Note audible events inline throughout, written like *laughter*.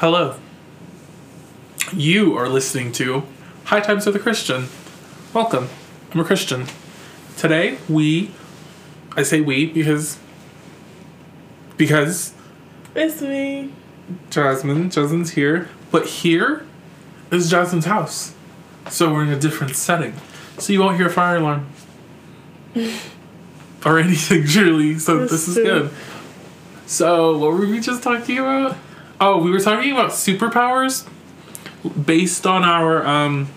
Hello. You are listening to High Times with a Christian. Welcome. I'm a Christian. Today we I say we because because It's me. Jasmine, Jasmine's here, but here is Jasmine's house. So we're in a different setting. So you won't hear a fire alarm. *laughs* or anything, truly. So That's this is true. good. So what were we just talking about? Oh, we were talking about superpowers based on our um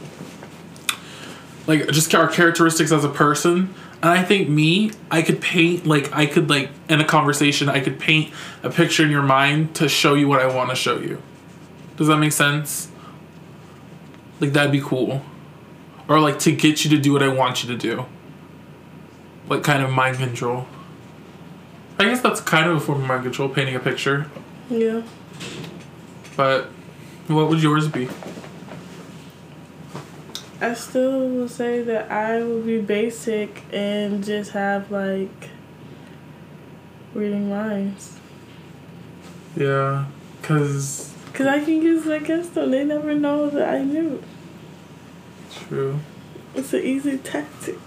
like just our characteristics as a person. And I think me, I could paint like I could like in a conversation, I could paint a picture in your mind to show you what I want to show you. Does that make sense? Like that'd be cool. Or like to get you to do what I want you to do. Like kind of mind control. I guess that's kind of a form of mind control, painting a picture. Yeah. But what would yours be? I still will say that I would be basic and just have like reading minds. Yeah, cause Cause I can use against them. They never know that I knew. true. It's an easy tactic.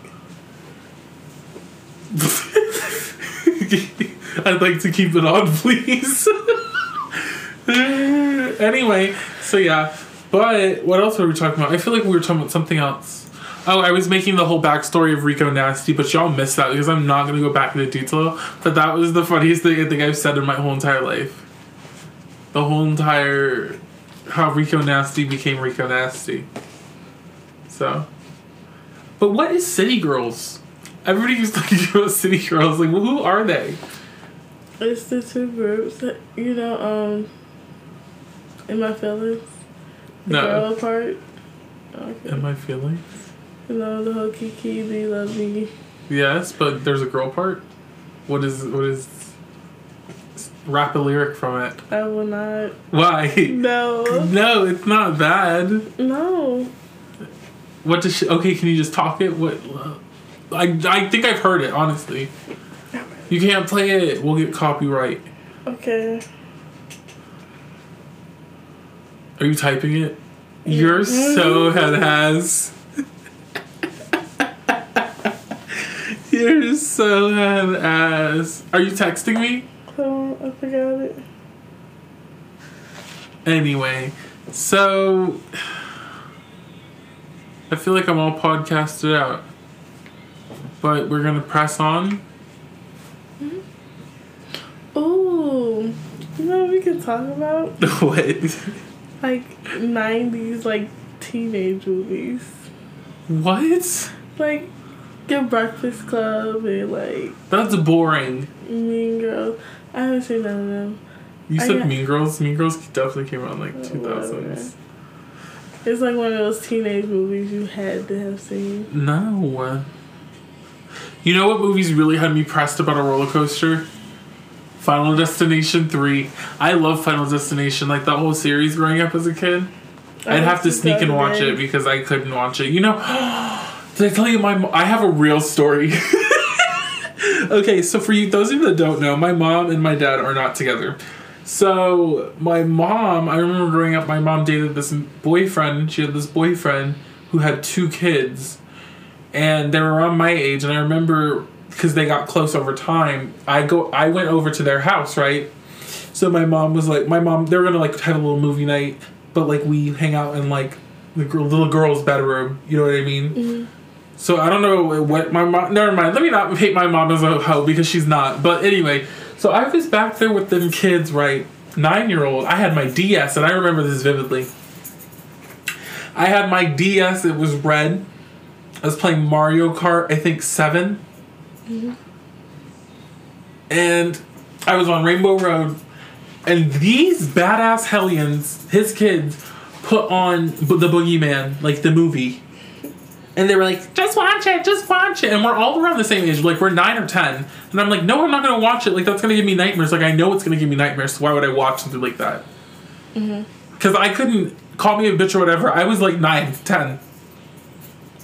*laughs* I'd like to keep it on, *laughs* please. *laughs* anyway, so yeah. But what else were we talking about? I feel like we were talking about something else. Oh, I was making the whole backstory of Rico Nasty, but y'all missed that because I'm not gonna go back into detail. But that was the funniest thing I think I've said in my whole entire life. The whole entire how Rico Nasty became Rico Nasty. So, but what is City Girls? Everybody keeps talking *laughs* about City Girls. Like, well, who are they? It's the two groups. that- You know, um, in my feelings. The No. girl part. Okay. Am I feeling? You know, the whole Kiki, they love me. Yes, but there's a girl part. What is what is? Rap a lyric from it. I will not. Why? No. *laughs* No, it's not bad. No. What does she? Okay, can you just talk it? What? Uh, I I think I've heard it. Honestly, you can't play it. We'll get copyright. Okay. Are you typing it? You're so *laughs* head has. You're so head ass. Are you texting me? Oh, I forgot it. Anyway, so I feel like I'm all podcasted out. But we're gonna press on. Hmm. Oh, You know what we could talk about? *laughs* what? Like 90s, like teenage movies. What? Like Your Breakfast Club and like That's boring. Mean Girls. I haven't seen none of them. You I said got- Mean Girls. Mean Girls definitely came out in like Oh, two thousands. It's like one of those teenage movies you had to have seen. No. You know what movies really had me pressed about a roller coaster? Final Destination 3. I love Final Destination, like that whole series growing up as a kid. I'd have to sneak and watch it because I couldn't watch it. You know, *gasps* did I tell you my I have a real story. *laughs* okay, so for you those of you that don't know, my mom and my dad are not together. So my mom, I remember growing up, my mom dated this boyfriend. She had this boyfriend who had two kids, and they were around my age. And I remember because they got close over time. I go, I went over to their house, right? So my mom was like, my mom, they were gonna like have a little movie night, but like we hang out in like the girl, little girl's bedroom. You know what I mean? Mm-hmm. So I don't know what my mom. Never mind. Let me not hate my mom as a hoe because she's not. But anyway, so I was back there with them kids, right? Nine year old. I had my DS, and I remember this vividly. I had my DS. It was red. I was playing Mario Kart. I think 7 and I was on Rainbow Road, and these badass hellions, his kids, put on the Boogeyman, like the movie. And they were like, just watch it, just watch it. And we're all around the same age, like we're nine or ten. And I'm like, no, I'm not gonna watch it. Like that's gonna give me nightmares. Like I know it's gonna give me nightmares. So why would I watch something like that? Mm-hmm. Because I couldn't call me a bitch or whatever. I was like nine, ten.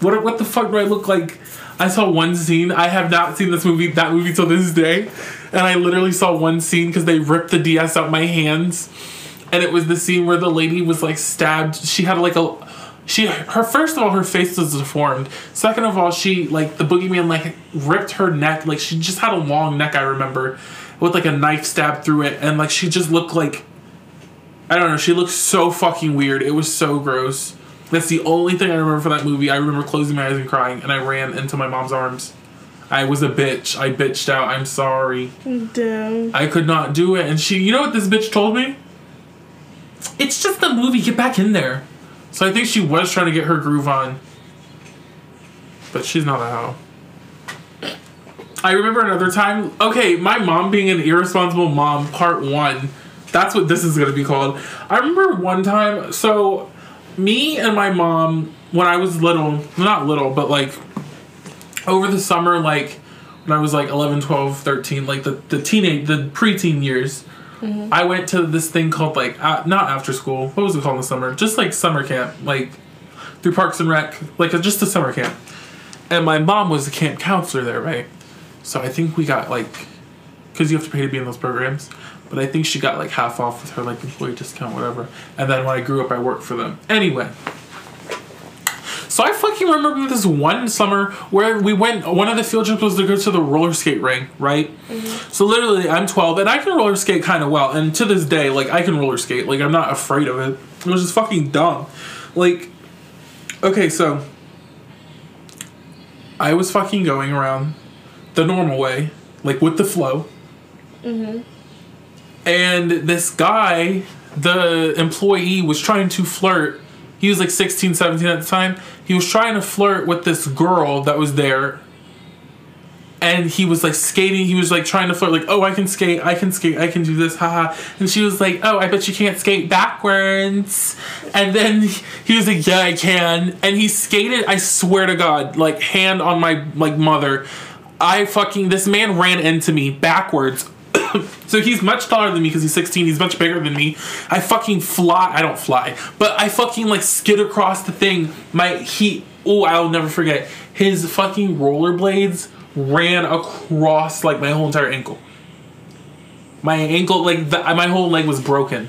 What what the fuck do I look like? I saw one scene. I have not seen this movie, that movie till this day, and I literally saw one scene because they ripped the DS out my hands. and it was the scene where the lady was like stabbed. She had like a she her first of all her face was deformed. Second of all, she like the boogeyman like ripped her neck. Like she just had a long neck. I remember with like a knife stabbed through it, and like she just looked like I don't know. She looked so fucking weird. It was so gross. That's the only thing I remember from that movie. I remember closing my eyes and crying, and I ran into my mom's arms. I was a bitch. I bitched out. I'm sorry. Damn. I could not do it. And she, you know what this bitch told me? It's just the movie. Get back in there. So I think she was trying to get her groove on. But she's not a hoe. I remember another time. Okay, my mom being an irresponsible mom, part one. That's what this is going to be called. I remember one time. So, me and my mom, when I was little, not little, but like over the summer, like when I was like 11, 12, 13, like the, the teenage, the preteen years, I went to this thing called like, uh, not after school. What was it called in the summer? Just like summer camp, like through Parks and Rec, like a, just a summer camp. And my mom was the camp counselor there, right? So I think we got like, because you have to pay to be in those programs. But I think she got like half off with her like employee discount, whatever. And then when I grew up, I worked for them. Anyway, so I fucking remember this one summer where we went. One of the field trips was to go to the roller skate ring, right? Mm-hmm. So literally, I'm 12 and I can roller skate kind of well. And to this day, like I can roller skate. Like I'm not afraid of it. It was just fucking dumb. Like, okay, so I was fucking going around the normal way, like with the flow. Mm-hmm. And this guy, the employee, was trying to flirt. He was like 16, 17 at the time. He was trying to flirt with this girl that was there. And he was like skating. He was like trying to flirt, like, oh, I can skate, I can skate, I can do this, haha. And she was like, oh, I bet you can't skate backwards. And then *laughs* he was like, yeah, I can. And he skated, I swear to God, like hand on my like mother. I fucking, this man ran into me backwards *coughs* so he's much taller than me because he's 16. He's much bigger than me. I fucking fly. I don't fly, but I fucking like skid across the thing. My he. Oh, I'll never forget. His fucking rollerblades ran across like my whole entire ankle. My ankle, like the, my whole leg was broken.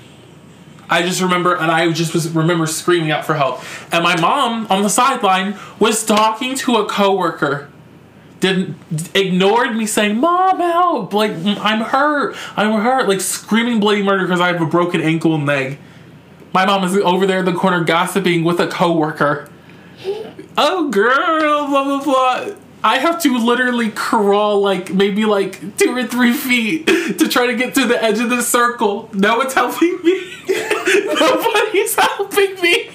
I just remember, and I just was remember screaming out for help. And my mom on the sideline was talking to a coworker didn't ignored me saying mom help! Like i'm hurt. I'm hurt. Like screaming bloody murder because i have a broken ankle and leg. My mom is over there in the corner gossiping with a coworker. Oh girl blah blah blah. I have to literally crawl like maybe like two or three feet *laughs* to try to get to the edge of the circle. No one's helping me. *laughs* Nobody's helping me.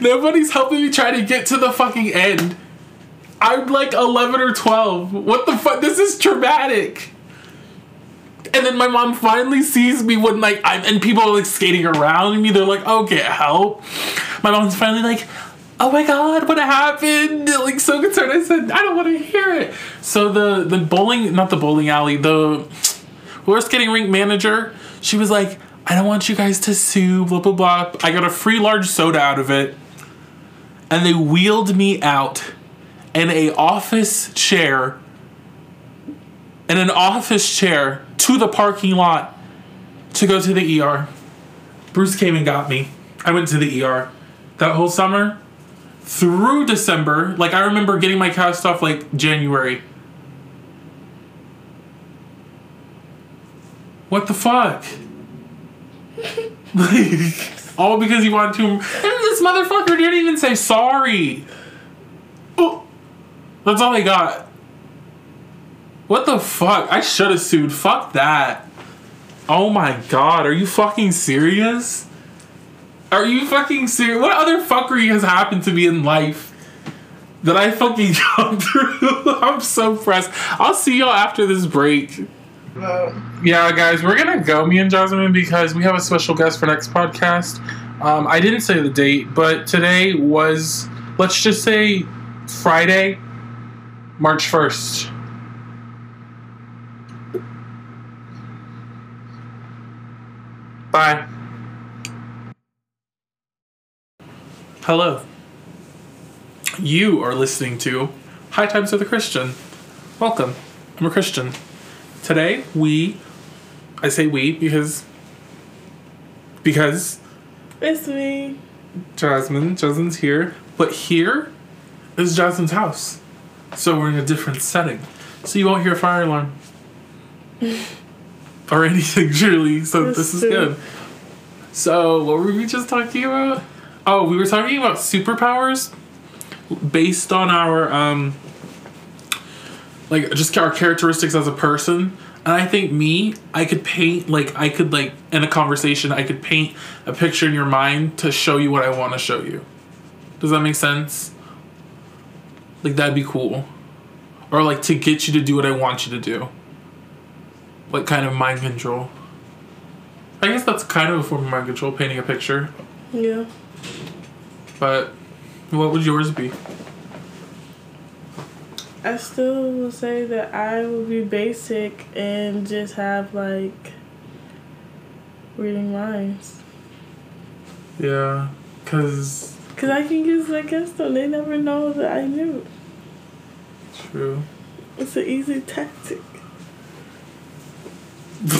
*laughs* Nobody's helping me try to get to the fucking end I'm like 11 or 12. What the fuck? This is traumatic. And then my mom finally sees me when like I'm and people are like skating around me. They're like, "Oh, get help." My mom's finally like, "Oh my god, what happened?" Like so concerned. I said, "I don't want to hear it." So the the bowling, not the bowling alley, the roller skating rink manager, she was like, "I don't want you guys to sue." Blah blah blah. I got a free large soda out of it, and they wheeled me out in a office chair in an office chair to the parking lot to go to the ER. Bruce came and got me. I went to the ER that whole summer through December. Like I remember getting my cast off like January. What the fuck? *laughs* like all because he wanted to. And this motherfucker didn't even say sorry. That's all I got. What the fuck? I should have sued. Fuck that. Oh my god, are you fucking serious? Are you fucking serious? What other fuckery has happened to me in life that I fucking *laughs* gone through? *laughs* I'm so pressed. I'll see y'all after this break. Yeah, guys, we're gonna go, me and Jasmine, because we have a special guest for next podcast. Um, I didn't say the date, but today was, let's just say, Friday, March 1st. Bye. Hello. You are listening to High Times with a Christian. Welcome. I'm a Christian. Today, we, I say we because because It's me. Jasmine, Jasmine's here, but here is Jasmine's house. So we're in a different setting. So you won't hear a fire alarm. *laughs* or anything, truly. So That's this is true. good. So what were we just talking about? Oh, we were talking about superpowers based on our um like just our characteristics as a person. And I think me, I could paint like I could like in a conversation, I could paint a picture in your mind to show you what I want to show you. Does that make sense? Like that'd be cool. Or like to get you to do what I want you to do. Like kind of mind control. I guess that's kind of a form of mind control, painting a picture. Yeah. But what would yours be? I still will say that I would be basic and just have like reading minds. Yeah, cause Cause I can use it against them. They never know that I knew. true. It's an easy tactic. *laughs*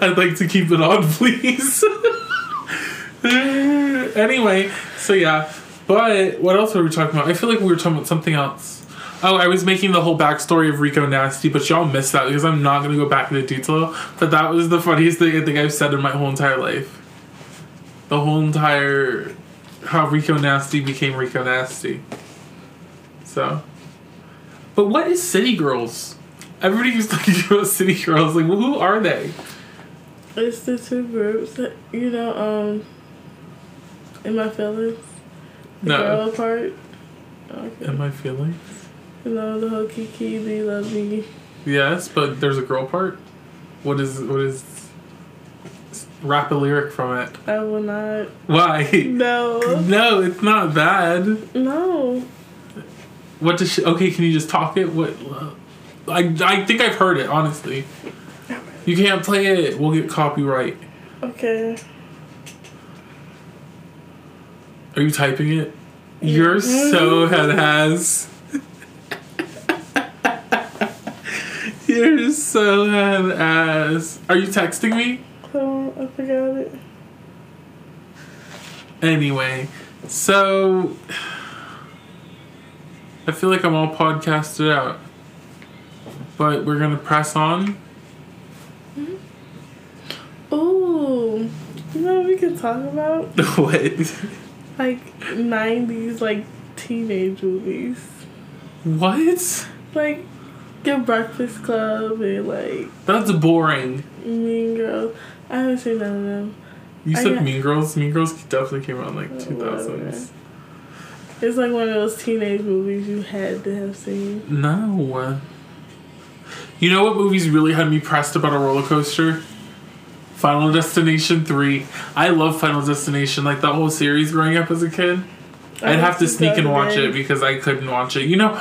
I'd like to keep it on, *laughs* please. *laughs* anyway, so yeah. But what else were we talking about? I feel like we were talking about something else. Oh, I was making the whole backstory of Rico Nasty, but y'all missed that because I'm not gonna go back into detail. But that was the funniest thing I think I've said in my whole entire life. The whole entire how Rico Nasty became Rico Nasty. So But what is City Girls? Everybody keeps *laughs* talking about City Girls. Like, well, who are they? It's the two groups. that- You know, um, in my feelings, the No. girl part. Okay. Am I feeling? You know the whole Kiki, they love me. Yes, but there's a girl part. What is what is? Rap a lyric from it. I will not. Why? No. No, it's not bad. No. What does she? Okay, can you just talk it? What? I I think I've heard it. Honestly, you can't play it. We'll get copyright. Okay. Are you typing it? You're so *laughs* head has. You're so head ass. Are you texting me? Oh, I forgot it. Anyway, so I feel like I'm all podcasted out. But we're gonna press on. Oh, You know what we could talk about? *laughs* what? Like 90s, like teenage movies. What? Like Your Breakfast Club and like That's boring. Mean Girls. I haven't seen none of them. You I said got- Mean Girls. Mean Girls definitely came out in like Oh, two thousands. It's like one of those teenage movies you had to have seen. No. You know what movies really had me pressed about a roller coaster? Final Destination 3. I love Final Destination, like that whole series growing up as a kid. I I'd have to sneak and watch it because I couldn't watch it. You know,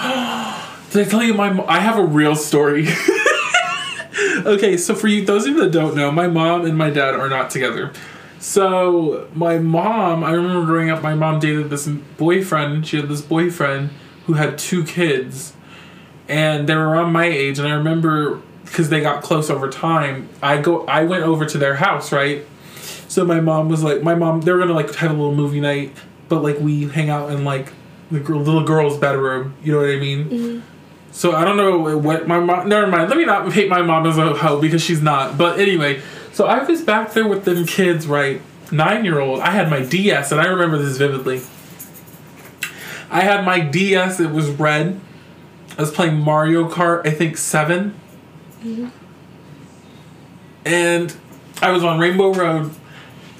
did I tell you my I have a real story. *laughs* okay, so for you those of you that don't know, my mom and my dad are not together. So my mom, I remember growing up, my mom dated this boyfriend. She had this boyfriend who had two kids, and they were around my age. And I remember because they got close over time. I go, I went over to their house, right? So my mom was like, my mom, they were gonna like have a little movie night, but like we hang out in like the little girl's bedroom. You know what I mean? Mm-hmm. So I don't know what my mom. Never mind. Let me not hate my mom as a hoe because she's not. But anyway, so I was back there with them kids, right? Nine year old. I had my DS, and I remember this vividly. I had my DS. It was red. I was playing Mario Kart. I think 7 Mhm. and I was on Rainbow Road,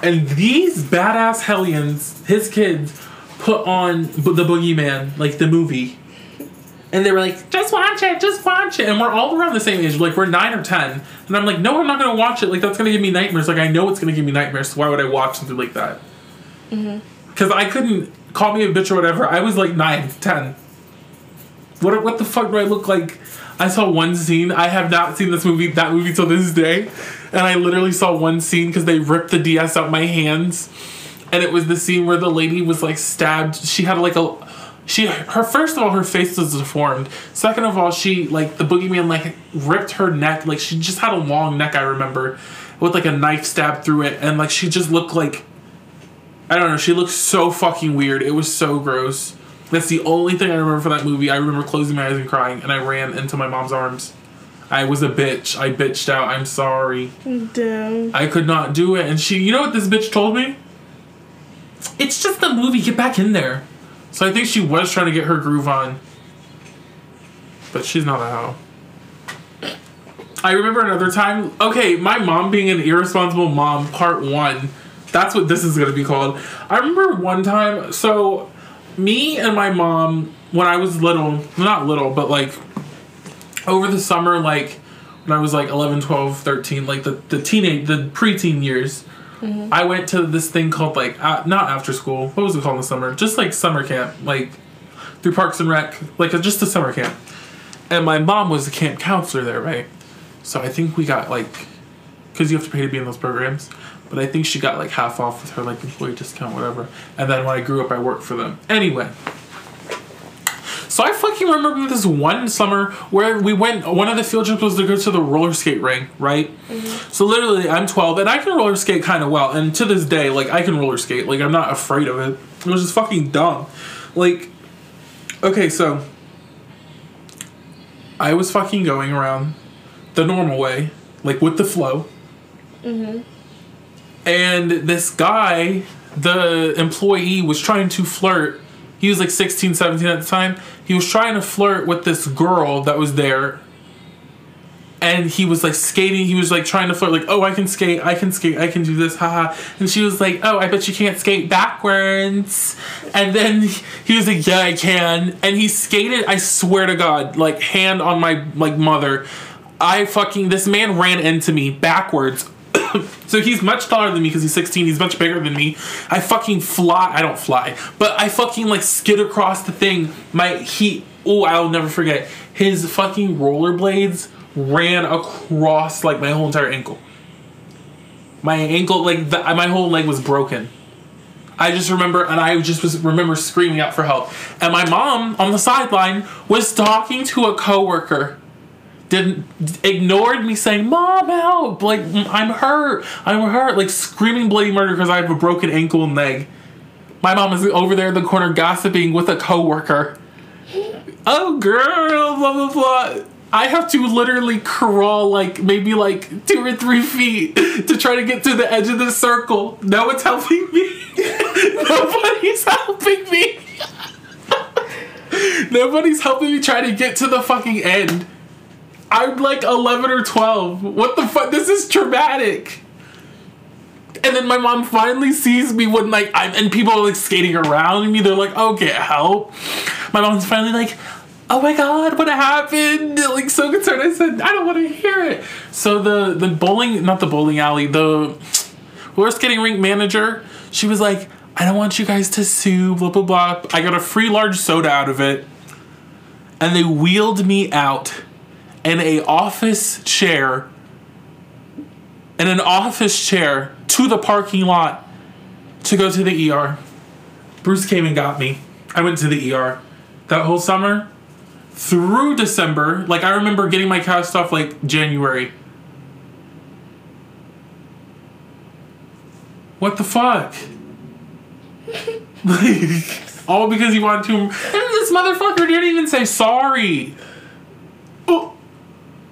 and these badass hellions, his kids, put on the Boogeyman, like the movie. And they were like, just watch it, just watch it. And we're all around the same age, like we're nine or ten. And I'm like, no, I'm not gonna watch it. Like that's gonna give me nightmares. Like I know it's gonna give me nightmares. So why would I watch something like that? Mm-hmm. Because I couldn't call me a bitch or whatever. I was like nine, ten. What what the fuck do I look like? I saw one scene. I have not seen this movie, that movie till this day, and I literally saw one scene because they ripped the DS out my hands, and it was the scene where the lady was like stabbed. She had like a, she her first of all her face was deformed. Second of all, she like the boogeyman like ripped her neck. Like she just had a long neck. I remember, with like a knife stab through it, and like she just looked like I don't know. She looked so fucking weird. It was so gross. That's the only thing I remember from that movie. I remember closing my eyes and crying, and I ran into my mom's arms. I was a bitch. I bitched out. I'm sorry. Damn. I could not do it. And she, you know what this bitch told me? It's just the movie. Get back in there. So I think she was trying to get her groove on. But she's not a hoe. I remember another time. Okay, my mom being an irresponsible mom, part one. That's what this is to be called. I remember one time. So, me and my mom, when I was little, not little, but like over the summer, like when I was like 11, 12, 13, like the, the teenage, the preteen years, I went to this thing called like, uh, not after school. What was it called in the summer? Just like summer camp, like through Parks and Rec, like a, just a summer camp. And my mom was the camp counselor there, right? So I think we got like, because you have to pay to be in those programs. But I think she got like half off with her like employee discount, whatever. And then when I grew up, I worked for them. Anyway, so I fucking remember this one summer where we went. One of the field trips was to go to the roller skate ring, right? Mm-hmm. So literally, I'm 12 and I can roller skate kind of well. And to this day, like I can roller skate. Like I'm not afraid of it. It was just fucking dumb. Like, okay, so I was fucking going around the normal way, like with the flow. Mm-hmm. And this guy, the employee, was trying to flirt. He was like 16, 17 at the time. He was trying to flirt with this girl that was there. And he was like skating. He was like trying to flirt, like, oh, I can skate, I can skate, I can do this, haha. And she was like, oh, I bet you can't skate backwards. And then he was like, yeah, I can. And he skated, I swear to God, like hand on my like mother. I fucking this man ran into me backwards. *coughs* so he's much taller than me because he's 16. He's much bigger than me. I fucking fly. I don't fly, but I fucking like skid across the thing. My he. Oh, I'll never forget. His fucking rollerblades ran across like my whole entire ankle. My ankle, like the, my whole leg was broken. I just remember, and I just was remember screaming out for help. And my mom on the sideline was talking to a coworker didn't ignored me saying mom help! Like mm, i'm hurt. I'm hurt. Like screaming bloody murder because i have a broken ankle and leg. My mom is over there in the corner gossiping with a coworker. Oh girl blah blah blah. I have to literally crawl like maybe like two or three feet *laughs* to try to get to the edge of the circle. No one's helping me. *laughs* Nobody's helping me. *laughs* Nobody's helping me try to get to the fucking end I'm like 11 or 12. What the fuck? This is traumatic. And then my mom finally sees me when like I'm and people are like skating around me. They're like, "Oh, get help!" My mom's finally like, "Oh my god, what happened?" Like so concerned. I said, "I don't want to hear it." So the the bowling, not the bowling alley, the roller skating rink manager, she was like, "I don't want you guys to sue." Blah blah blah. I got a free large soda out of it, and they wheeled me out in a office chair in an office chair to the parking lot to go to the ER. Bruce came and got me. I went to the ER that whole summer through December. Like I remember getting my cast off like January. What the fuck? like all because you wanted to and *laughs* this motherfucker didn't even say sorry. Oh.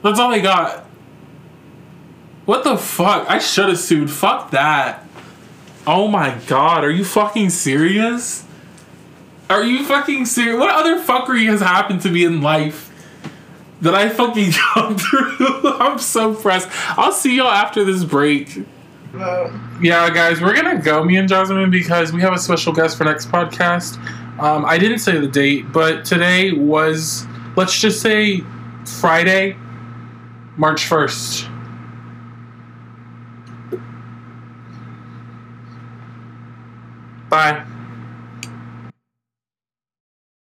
That's all I got. What the fuck? I should have sued. Fuck that. Oh my god, are you fucking serious? Are you fucking serious? What other fuckery has happened to me in life that I fucking *laughs* gone through? *laughs* I'm so pressed. I'll see y'all after this break. Yeah, guys, we're gonna go, me and Jasmine, because we have a special guest for next podcast. Um, I didn't say the date, but today was, let's just say, Friday, March 1st. Bye.